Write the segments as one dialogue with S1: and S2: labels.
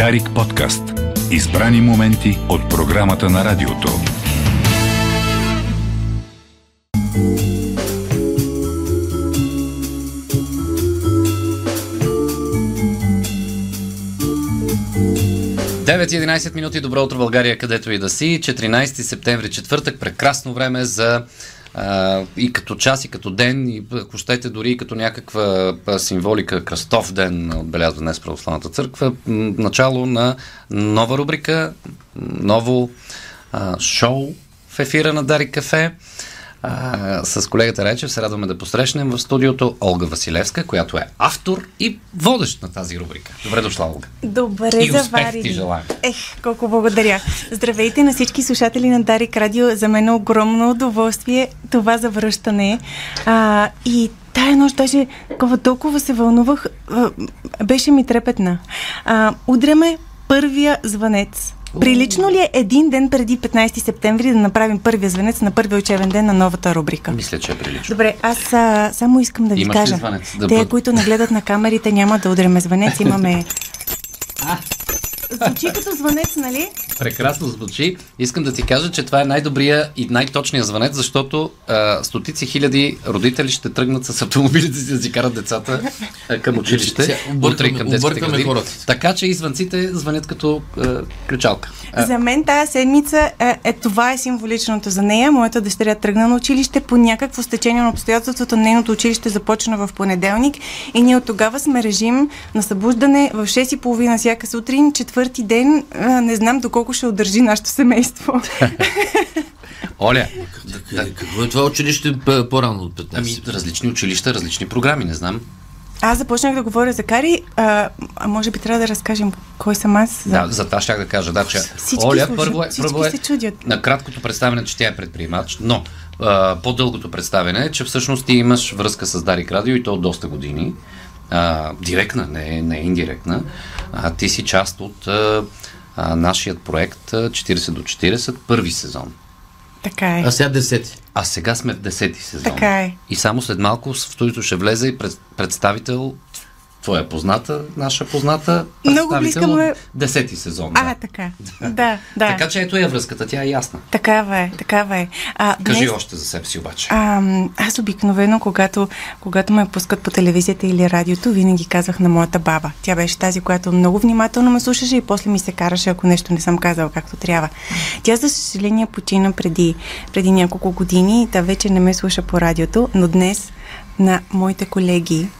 S1: Дарик подкаст. Избрани моменти от програмата на радиото.
S2: И 11 минути, добро утро България, където и да си. 14 септември, четвъртък, прекрасно време за и като час, и като ден, и ако щете дори и като някаква символика, кръстов ден, отбелязва днес Православната църква, начало на нова рубрика, ново а, шоу в ефира на Дари Кафе. А, с колегата Речев се радваме да посрещнем в студиото Олга Василевска, която е автор и водещ на тази рубрика. Добре дошла, Олга.
S3: Добре
S2: И успех
S3: заварили.
S2: ти желаем.
S3: Ех, колко благодаря. Здравейте на всички слушатели на Дарик Радио. За мен е огромно удоволствие това завръщане. А, и тая нощ даже такова толкова се вълнувах, беше ми трепетна. А, удряме първия звънец. Прилично ли е един ден преди 15 септември да направим първия звънец на първия учебен ден на новата рубрика?
S2: Мисля, че е прилично.
S3: Добре, аз а, само искам да ви
S2: Имаш
S3: кажа.
S2: звънец? Да
S3: Те,
S2: бъд-
S3: които не гледат на камерите, няма да удряме звънец. Имаме... Звучи като звънец, нали?
S2: Прекрасно звучи. Искам да ти кажа, че това е най-добрия и най-точният звънец, защото а, стотици хиляди родители ще тръгнат с автомобилите си да си карат децата а, към училище. Утре и към детските градини.
S4: хората.
S2: Така че и звънците звънят като а, ключалка. А,
S3: За мен тази седмица е, е това е символичното за нея. Моята дъщеря тръгна на училище по някакво стечение на обстоятелството. Нейното училище започна в понеделник и ние от тогава сме режим на събуждане в 6.30 всяка сутрин. Четвърти ден а, не знам доколко ще удържи нашето семейство.
S2: Оля,
S4: Какво е това училище по-рано от 15?
S2: ами различни училища, различни програми, не знам.
S3: Аз започнах да говоря за Кари, а, а може би трябва да разкажем кой съм аз. За...
S2: Да, за това щях да кажа. Да, че
S3: Всички
S2: Оля
S3: слушат,
S2: първо е, първо е
S3: се чудят.
S2: на краткото представяне, че тя е предприемач, но а, по-дългото представяне е, че всъщност ти имаш връзка с Дарик Радио и то от доста години. А, директна, не, не индиректна. А, ти си част от а, а, нашият проект а, 40 до 40, първи сезон.
S3: Така е.
S4: А сега десети.
S2: А сега сме в 10 сезон.
S3: Така е.
S2: И само след малко в студиото ще влезе и пред, представител, твоя позната, наша позната,
S3: Много близка му е-
S2: 10 сезон.
S3: А,
S2: да.
S3: така. Да, да.
S2: Така че ето е връзката, тя е ясна.
S3: Такава е, такава е. А,
S2: Кажи
S3: днес,
S2: още за себе си обаче.
S3: а, аз обикновено, когато, когато ме пускат по телевизията или радиото, винаги казвах на моята баба. Тя беше тази, която много внимателно ме слушаше и после ми се караше, ако нещо не съм казала както трябва. Тя, за съжаление, почина преди, преди няколко години. Та вече не ме слуша по радиото, но днес на моите колеги, а,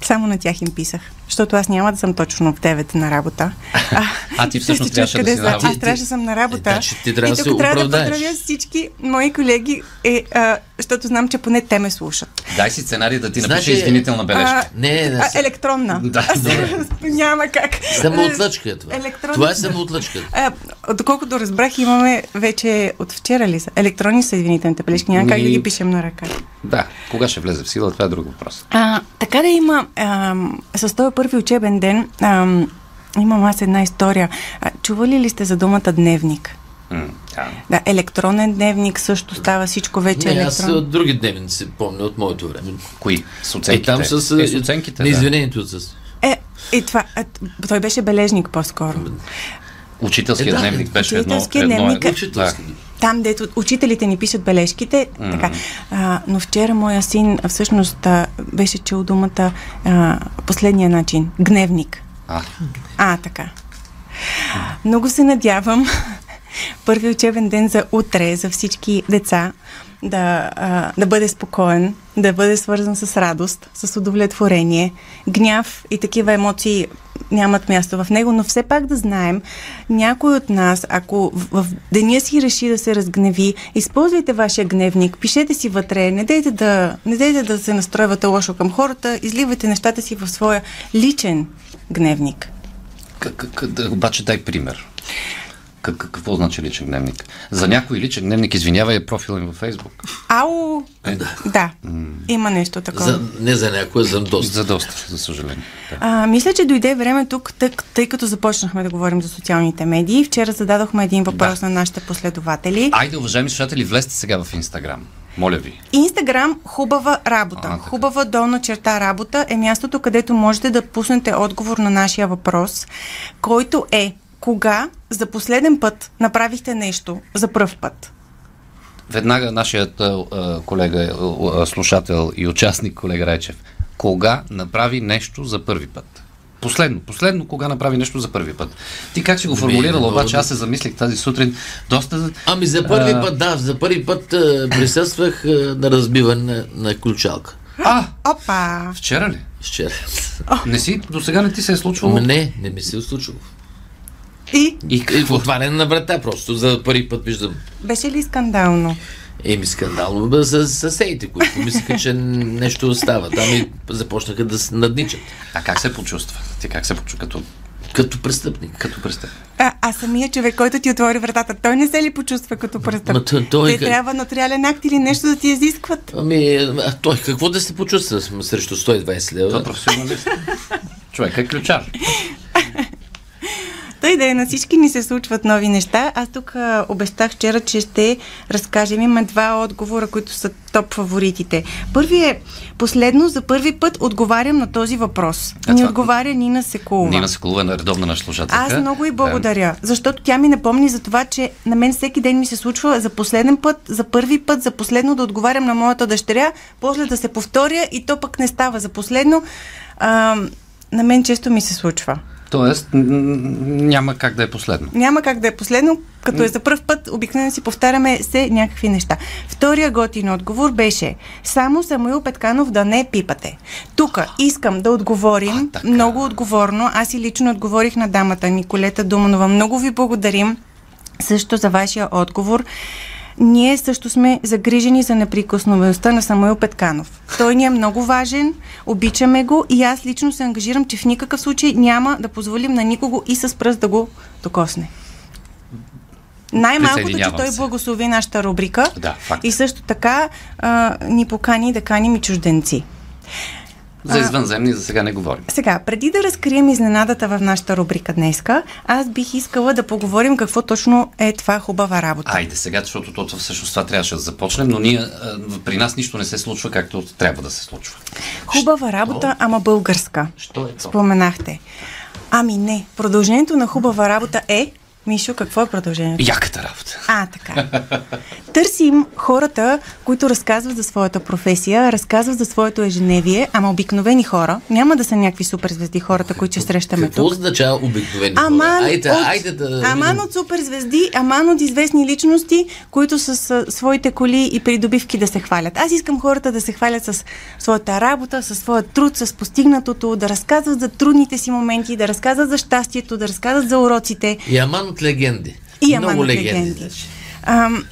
S3: само на тях им писах. Защото аз няма да съм точно в 9 на работа.
S2: А, ти
S3: ще
S2: всъщност трябваше да си на работа.
S3: Аз трябваше да съм на работа.
S4: Е, значи ти трябва
S3: и
S4: да
S3: тук
S4: се
S3: трябва да
S4: оправдаеш.
S3: поздравя всички мои колеги, е, а, защото знам, че поне те ме слушат.
S2: Дай си сценарий да ти
S4: Значи-
S2: напише извинителна бележка.
S4: Не, не,
S3: а, електронна.
S2: Да,
S3: Няма как.
S4: Самоотлъчка е това.
S3: Електронна-
S4: Това е самоотлъчка.
S3: А, доколкото разбрах, имаме вече от вчера ли са? Електронни са извинителните бележки. Няма как да ги пишем на ръка.
S2: Да, кога ще влезе в сила, това е друг въпрос.
S3: А, така да има, ам, с този първи учебен ден, ам, имам аз една история. А, чували ли сте за думата дневник?
S2: Да.
S3: Да, електронен дневник също става всичко вече
S4: Не, аз
S3: електронно.
S4: от други дневници помня от моето време.
S2: Кои? С
S4: Е,
S2: оценките?
S4: там с,
S2: е, с оценките, да.
S4: неизвинението с...
S3: Е, и това, а, той беше бележник по-скоро.
S2: Учителският
S4: Е, да,
S2: дневник беше едно,
S3: учителският
S2: едно
S3: дневник
S2: е,
S3: е-
S4: Учителски.
S3: Там, дето учителите ни пишат бележките, така. А, но вчера моя син всъщност а, беше чул думата а, последния начин. Гневник.
S2: А,
S3: А, така. Много се надявам първи учебен ден за утре, за всички деца, да, а, да бъде спокоен, да бъде свързан с радост, с удовлетворение. Гняв и такива емоции нямат място в него, но все пак да знаем, някой от нас, ако в, в деня си реши да се разгневи, използвайте вашия гневник, пишете си вътре, не дейте да, не дейте да се настройвате лошо към хората, изливайте нещата си в своя личен гневник.
S2: к- к- к- да, обаче дай пример. К- к- какво значи личен дневник? За някой личен дневник, извинявай, е профил им във Фейсбук.
S3: Ау! Да, има нещо такова.
S4: За, не за някой, за доста.
S2: За доста, за съжаление. Да.
S3: А, мисля, че дойде време тук, тъй, тъй като започнахме да говорим за социалните медии. Вчера зададохме един въпрос
S2: Да.
S3: на нашите последователи.
S2: Айде, уважаеми слушатели, влезте сега в Инстаграм. Моля ви.
S3: Инстаграм хубава работа.
S2: А, така.
S3: хубава долна черта работа е мястото, където можете да пуснете отговор на нашия въпрос, който е кога за последен път направихте нещо за пръв път.
S2: Веднага нашият а, а, колега, а, слушател и участник, колега Речев, кога направи нещо за първи път? Последно, последно, кога направи нещо за първи път. Ти как си го формулирала, обаче аз се замислих тази сутрин. Доста...
S4: Ами за първи
S2: А.
S4: път, да, за първи път а, присъствах а, на разбиване на ключалка.
S2: А,
S3: Опа!
S2: вчера ли?
S4: Вчера.
S2: Не си, до сега не ти се е случвало?
S4: Ма не, не ми се е случило.
S3: И
S2: И, и,
S4: В отваряне на врата просто. За първи път виждам.
S3: беше ли скандално?
S4: Еми скандално бе с съседите, които мислеха, че нещо става. Там и започнаха да се надничат.
S2: а как се почувства? Ти как се почувства като,
S4: Като престъпник.
S2: като престъп?
S3: А, а самия човек, който ти отвори вратата, той не се ли почувства като
S4: Ма
S3: престъп?
S4: той- той
S3: Те
S4: как-
S3: трябва нотариален акт или нещо да ти изискват.
S4: Ами, а той какво да се почувства срещу 120
S2: Това е
S4: лева?
S2: професионалист. Човек е ключар.
S3: Тъй да е, на всички ни се случват нови неща. Аз тук а, обещах вчера, че ще разкажем. Има два отговора, които са топ фаворитите. Първи е, последно, за първи път отговарям на този въпрос.
S2: А
S3: Ни отговаря Нина Секулова.
S2: Нина Секулова е редовна на слушателка.
S3: Аз много и благодаря, защото тя ми напомни за това, че на мен всеки ден ми се случва за последен път, за първи път, за последно да отговарям на моята дъщеря, после да се повторя и то пък не става за последно. А, на мен често ми се случва.
S2: Тоест, няма как да е последно.
S3: Няма как да е последно, като е за първ път, обикновено си повтаряме се някакви неща. Втория готин отговор беше само Самуил Петканов да не пипате. Тук искам да отговорим
S2: А, така.
S3: много отговорно. Аз и лично отговорих на дамата Николета Думанова. Много ви благодарим също за вашия отговор. Ние също сме загрижени за неприкосновеността на Самуил Петканов. Той ни е много важен, обичаме го и аз лично се ангажирам, че в никакъв случай няма да позволим на никого и с пръст да го докосне. Най-малкото, че той
S2: се.
S3: благослови нашата рубрика
S2: Да, факт.
S3: и също така а, ни покани да каним и чужденци.
S2: За извънземни за сега не говорим.
S3: Сега, преди да разкрием изненадата в нашата рубрика днеска, аз бих искала да поговорим какво точно е това хубава работа.
S2: Айде сега, защото то, всъщност това трябваше да започнем, но ние, при нас нищо не се случва както трябва да се случва.
S3: Хубава работа, ама българска.
S2: Що е то?
S3: Споменахте. Ами не, продължението на хубава работа е... Мишо, какво е продължението?
S2: Яката работа.
S3: А, така. Търсим хората, които разказват за своята професия, разказват за своето ежедневие, ама обикновени хора. Няма да са някакви суперзвезди хората, които ще срещаме
S4: Какво
S3: тук.
S4: означава обикновени
S3: Аман,
S4: хора? Айде,
S3: от,
S4: айде да...
S3: аман от суперзвезди, аман от известни личности, които с своите коли и придобивки да се хвалят. Аз искам хората да се хвалят с своята работа, с своя труд, с постигнатото, да разказват за трудните си моменти, да разказват за щастието, да разказват за уроците.
S4: И аман от легенди.
S3: И
S4: Много легенди.
S3: легенди. Ам,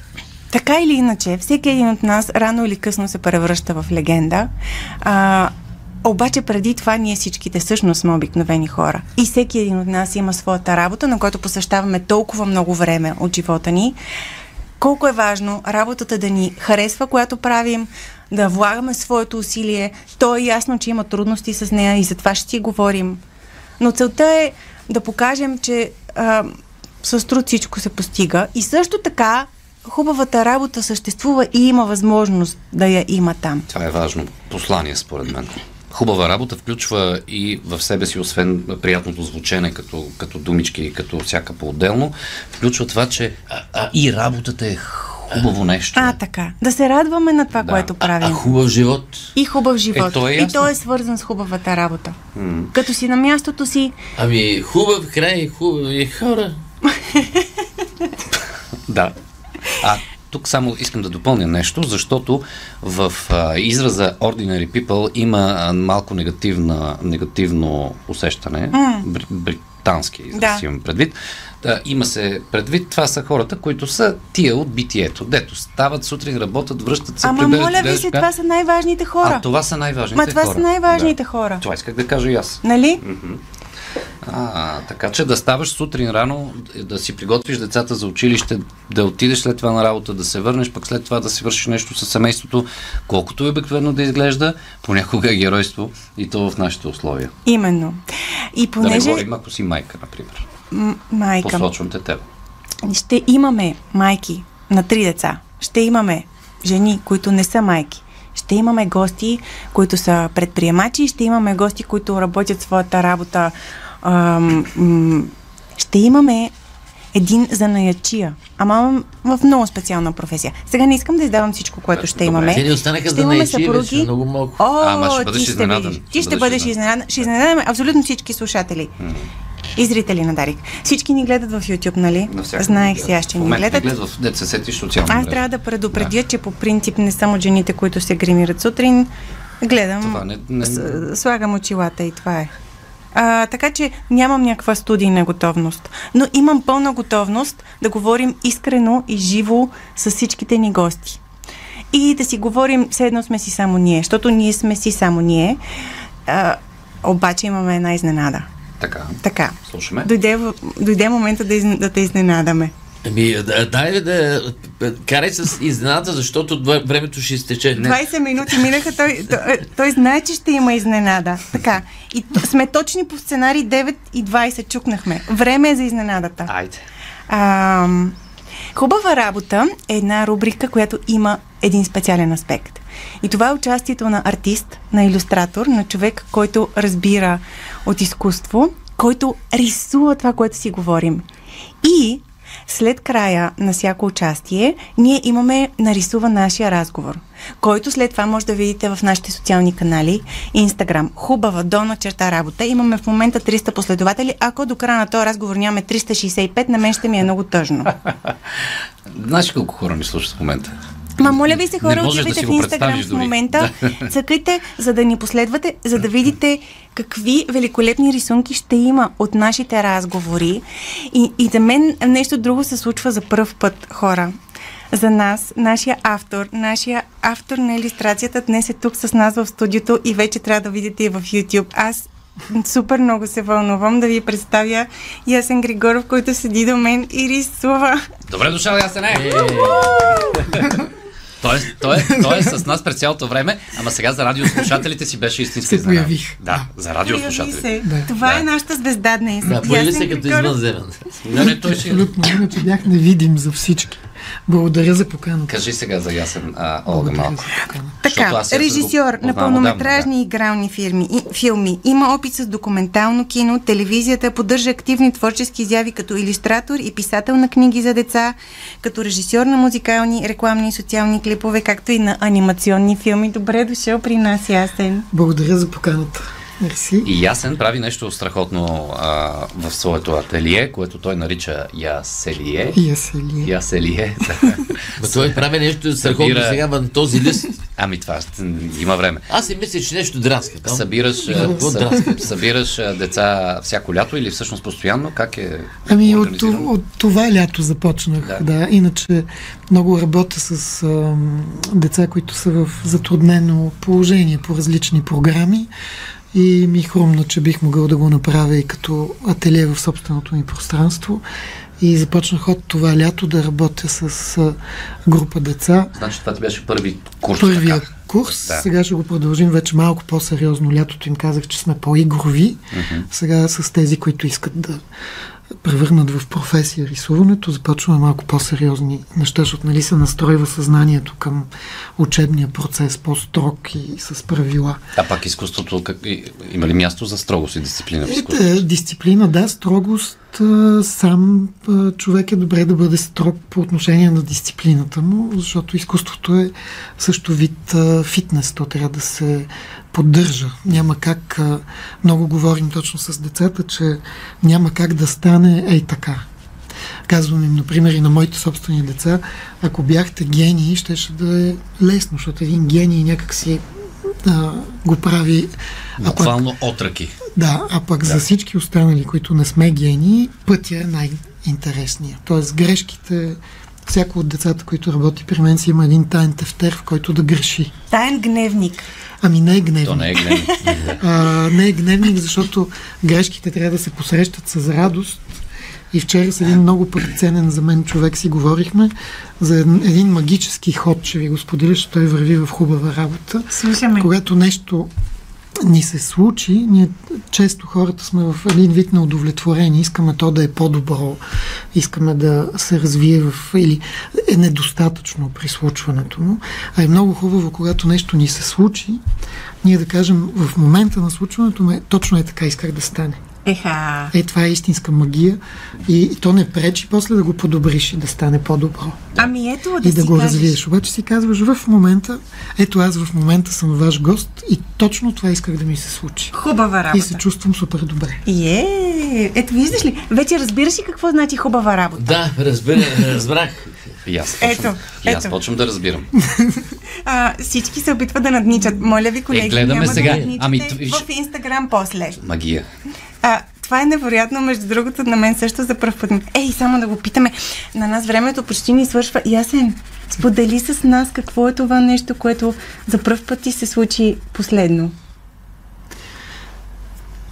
S3: така или иначе, всеки един от нас рано или късно се превръща в легенда. А, обаче преди това ние всичките всъщност сме обикновени хора. И всеки един от нас има своята работа, на която посещаваме толкова много време от живота ни. Колко е важно работата да ни харесва, която правим, да влагаме своето усилие. То е ясно, че има трудности с нея и за това ще си говорим. Но целта е да покажем, че а, с труд всичко се постига. И също така, хубавата работа съществува и има възможност да я има там.
S2: Това е важно послание, според мен. Хубава работа включва и в себе си, освен приятното звучене, като, като думички, като всяка по-отделно, включва това, че а, а, и работата е хубаво нещо.
S3: А, така. Да се радваме на това,
S2: Да.
S3: което
S4: А
S3: правим.
S4: хубав живот.
S3: И хубав живот.
S2: Е, то е
S3: и
S2: ясно.
S3: то е свързан с хубавата работа. Като си на мястото си,
S4: Ами, хубав край, хубави хора.
S2: Да. А тук само искам да допълня нещо, защото в а, израза Ordinary People има а, малко негативна, негативно усещане. Бри, британски израз
S3: Да.
S2: имам предвид. Да, има се предвид, това са хората, които са тия от битието, дето стават сутрин, работят, връщат се,
S3: ама моля ви се, това са най-важните хора.
S2: А, това са най-важните
S3: Ма
S2: хора.
S3: това са най-важните
S2: да.
S3: хора.
S2: Това исках да кажа и аз.
S3: Нали?
S2: А, така че да ставаш сутрин рано, да си приготвиш децата за училище, да отидеш след това на работа, да се върнеш, пък след това да си вършиш нещо със семейството, колкото е обикновено да изглежда, понякога е геройство и то в нашите условия.
S3: Именно. И
S2: Да не
S3: понеже
S2: говорим, ако си майка, например.
S3: м- майка,
S2: Посочвам те тебе.
S3: ще имаме майки на три деца. Ще имаме жени, които не са майки. Ще имаме гости, които са предприемачи, ще имаме гости, които работят своята работа. Ще имаме един занаячия, ама в много специална професия. Сега не искам да издавам всичко, което ще имаме.
S4: Те ни останаха
S3: ще имаме съпруги.
S4: много малко.
S3: О,
S2: Ама ще бъдеш
S3: ти ще
S2: изненадан.
S3: Ти
S2: Ще бъдеш
S3: изненадан. Ще изненадаме абсолютно всички слушатели. И зрители на Дарик. Всички ни гледат в YouTube, нали?
S2: Навсякъде
S3: Знаех сега, ще ни гледат.
S2: гледат в деца сетиш социално.
S3: Аз трябва да предупредя, че по принцип не съм от жените, които се гримират сутрин. Гледам,
S2: Това не- не-
S3: слагам очилата и това е. А, така че нямам някаква студийна готовност. Но имам пълна готовност да говорим искрено и живо с всичките ни гости. И да си говорим, все едно сме си само ние, защото ние сме си само ние. А, обаче имаме една изненада.
S2: Така.
S3: Така.
S2: Слушаме.
S3: Дойде, дойде момента да, из, да те изненадаме.
S4: Ами, да, дай да, карай с изненада, защото времето ще изтече.
S3: 20 минути минаха, той, той, той знае, че ще има изненада. Така. И сме точни по сценарий 9 и 20 чукнахме. Време е за изненадата.
S2: Айде.
S3: А, хубава работа е една рубрика, която има един специален аспект. И това е участието на артист, на иллюстратор, на човек, който разбира от изкуство, който рисува това, което си говорим. И след края на всяко участие, ние имаме нарисуван нашия разговор, който след това може да видите в нашите социални канали и Инстаграм. Хубава, долна черта работа. Имаме в момента 300 последователи. Ако до края на този разговор нямаме 365, на мен ще ми е много тъжно.
S2: Знаеш колко хора ни слушат в момента?
S3: Ма моля ви се хора,
S2: да
S3: отивайте
S2: си
S3: в Инстаграм в момента, цъкайте, за да ни последвате, за да видите какви великолепни рисунки ще има от нашите разговори. И, и за мен нещо друго се случва за първ път, хора. За нас, нашия автор, нашия автор на иллюстрацията днес е тук с нас в студиото и вече трябва да видите и в YouTube. Аз супер много се вълнувам да ви представя Ясен Григоров, който седи до мен и рисува.
S2: Добре дошъл, Ясене! Е- той, е, той е с нас през цялото време, ама сега за радиослушателите си беше истинска
S5: Се
S2: изненада.
S5: появих.
S2: Да, за радиослушателите.
S5: Да.
S3: Това
S2: Да.
S3: е нашата звезда днес.
S4: Да, появи се като извънземен.
S2: Не, той.
S5: Абсолютно, иначе бях невидим за всички. Благодаря за поканата.
S2: Кажи сега за Ясен а, Олга малко.
S3: Така,
S2: го
S3: режисьор на пълнометражни
S2: отдавна,
S3: игрални фирми, и, филми. Има опит с документално кино, телевизията, поддържа активни творчески изяви като иллюстратор и писател на книги за деца, като режисьор на музикални, рекламни и социални клипове, както и на анимационни филми. Добре дошъл при нас, Ясен.
S5: Благодаря за поканата. Мерси.
S2: И Ясен прави нещо страхотно а, в своето ателие, което той нарича Яселие.
S5: Ли?
S2: Яселие.
S4: Ма той прави нещо страхотно
S2: Събира-
S4: сега на този лист.
S2: ами това има време.
S4: Аз си мисля, че нещо драска. Там.
S2: Събираш, а, съ- събираш а, деца всяко лято или всъщност постоянно? Как е
S5: Ами от, от това лято започнах,
S2: Да.
S5: да. да. Иначе много работя с ам, деца, които са в затруднено положение по различни програми и ми хрумна, че бих могъл да го направя и като ателие в собственото ми пространство. И започнах от това лято да работя с група деца.
S2: Значи това ти беше първи курс.
S5: Първия
S2: така.
S5: курс.
S2: Да.
S5: Сега ще го продължим вече малко по-сериозно. Лятото им казах, че сме по-игрови.
S2: Мгм.
S5: Сега с тези, които искат да превърнат в професия рисуването, започваме малко по-сериозни неща, защото нали се настройва съзнанието към учебния процес по-строг и с правила.
S2: А пак изкуството, как, има ли място за строгост и дисциплина в изкуството?
S5: Е, дисциплина, да, строгост. Сам човек е добре да бъде строг по отношение на дисциплината му, защото изкуството е също вид фитнес. То трябва да се поддържа. Няма как, много говорим точно с децата, че няма как да стане ей така. Казвам им, например, и на моите собствени деца, ако бяхте гении, щеше да е лесно, защото един гений някак си а, го прави. Пък
S2: Буквално отръки.
S5: Да, а пък да. за всички останали, които не сме гении, пътя е най-интересния. Тоест грешките, всяко от децата, които работи при мен, си има един таен тефтер, в който да греши.
S3: Таен гневник.
S5: Ами не е гневник.
S2: То не е гневно.
S5: А, не е гневник, защото грешките трябва да се посрещат с радост. И вчера с един много пък ценен за мен човек си говорихме за един, един магически ход, ще ви го споделя, че той върви в хубава работа.
S3: Слушаме.
S5: Когато нещо ни се случи, ние често хората сме в един вид на удовлетворение, искаме то да е по-добро, искаме да се развие в, или е недостатъчно при случването му, а е много хубаво, когато нещо ни се случи, ние да кажем в момента на случването ме, точно е така исках да стане.
S3: Еха.
S5: Е, това е истинска магия и, и то не пречи после да го подобриш и да стане по-добро.
S3: Ами ето да
S5: и да
S3: си
S5: го
S3: кажеш.
S5: развиеш. Обаче си казваш в момента, ето аз в момента съм ваш гост и точно това исках да ми се случи.
S3: Хубава работа.
S5: И се чувствам супер добре.
S3: Е, ето виждаш ли, вече разбираш ли какво значи хубава работа?
S4: Да, разбира, разбрах.
S2: И аз почвам,
S3: Ето,
S2: и аз
S3: ето.
S2: почвам да разбирам.
S3: А, всички се опитват да надничат. Моля ви, колеги,
S2: Е, гледаме
S3: няма
S2: сега.
S3: да надничате
S2: Ами,
S3: в Инстаграм после.
S2: Магия.
S3: А, това е невероятно, между другото, на мен също за първ път. Ей, само да го питаме. На нас времето почти ни свършва. Ясен, сподели с нас какво е това нещо, което за първ път ти се случи последно.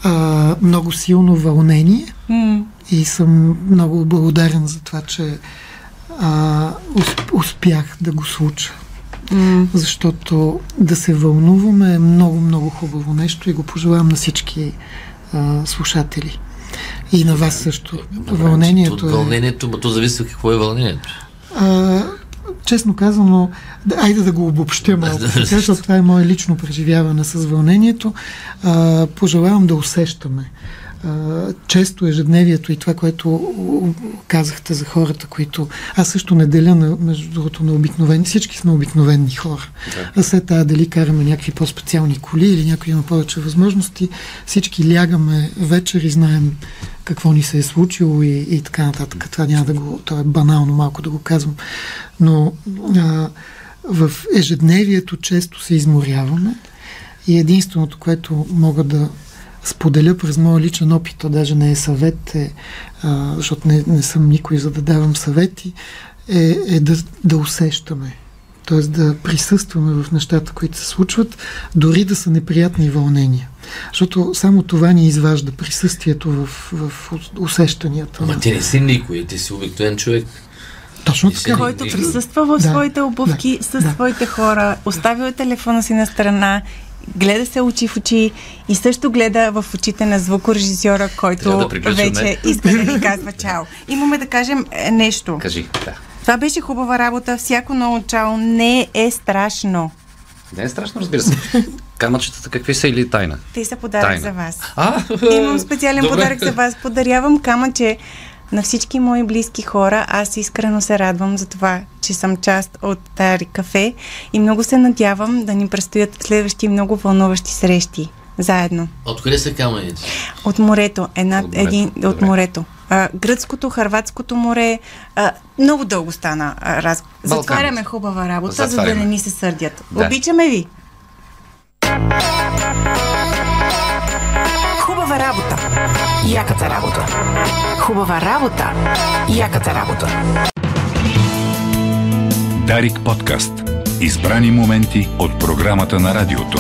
S5: А, много силно вълнение
S3: М-
S5: и съм много благодарен за това, че а, усп- успях да го случа.
S3: м-
S5: Защото да се вълнуваме е много, много хубаво нещо и го пожелавам на всички а, слушатели. И на вас също. Вълнението
S4: От
S5: е...
S4: вълнението, то зависи какво е вълнението.
S5: А, честно казано, да, айде да го обобщя малко, защото това е мое лично преживяване с вълнението. А, пожелавам да усещаме често ежедневието и това, което казахте за хората, които аз също не деля на, между другото на обикновени, всички сме обикновени хора. А след това дали караме някакви по-специални коли или някой има повече възможности, всички лягаме вечер и знаем какво ни се е случило и, и така нататък. Това няма да го, то е банално малко да го казвам. Но а, в ежедневието често се изморяваме и единственото, което мога да споделя през моя личен опит, то даже не е съвет, е, а, защото не, не съм никой за да давам съвети, е, е да, да усещаме. Т.е. да присъстваме в нещата, които се случват, дори да са неприятни вълнения. Защото само това ни изважда присъствието в, в усещанията.
S4: Ама ти не си никой, ти си обикновен човек.
S5: Точно така.
S3: който присъства в
S5: Да,
S3: своите обувки
S5: да,
S3: с
S5: да.
S3: своите хора, оставил е телефона си на страна, гледа се очи в очи и също гледа в очите на звукорежисьора, който
S2: да
S3: вече иска да ни казва чао. Имаме да кажем е, нещо.
S2: Кажи. Да.
S3: Това беше хубава работа. Всяко ново чао не е страшно.
S2: Не е страшно, разбира се. Камъчетата какви са или тайна?
S3: Те са подарък
S2: Тайна.
S3: за вас.
S2: А,
S3: Имам специален
S2: добре.
S3: подарък за вас. Подарявам камъче на всички мои близки хора. Аз искрено се радвам за това, че съм част от Тари кафе и много се надявам да ни предстоят следващи много вълнуващи срещи. Заедно.
S4: Откъде са камъните?
S3: От морето. Една,
S2: От морето.
S3: един, от морето. А, гръцкото, харватското море. А, много дълго стана раз... Затваряме хубава работа, за да
S2: Затваряме.
S3: не ни се сърдят.
S2: Да.
S3: Обичаме ви!
S6: Яката работа. Хубава работа. Яката работа.
S1: Дарик подкаст. Избрани моменти от програмата на радиото.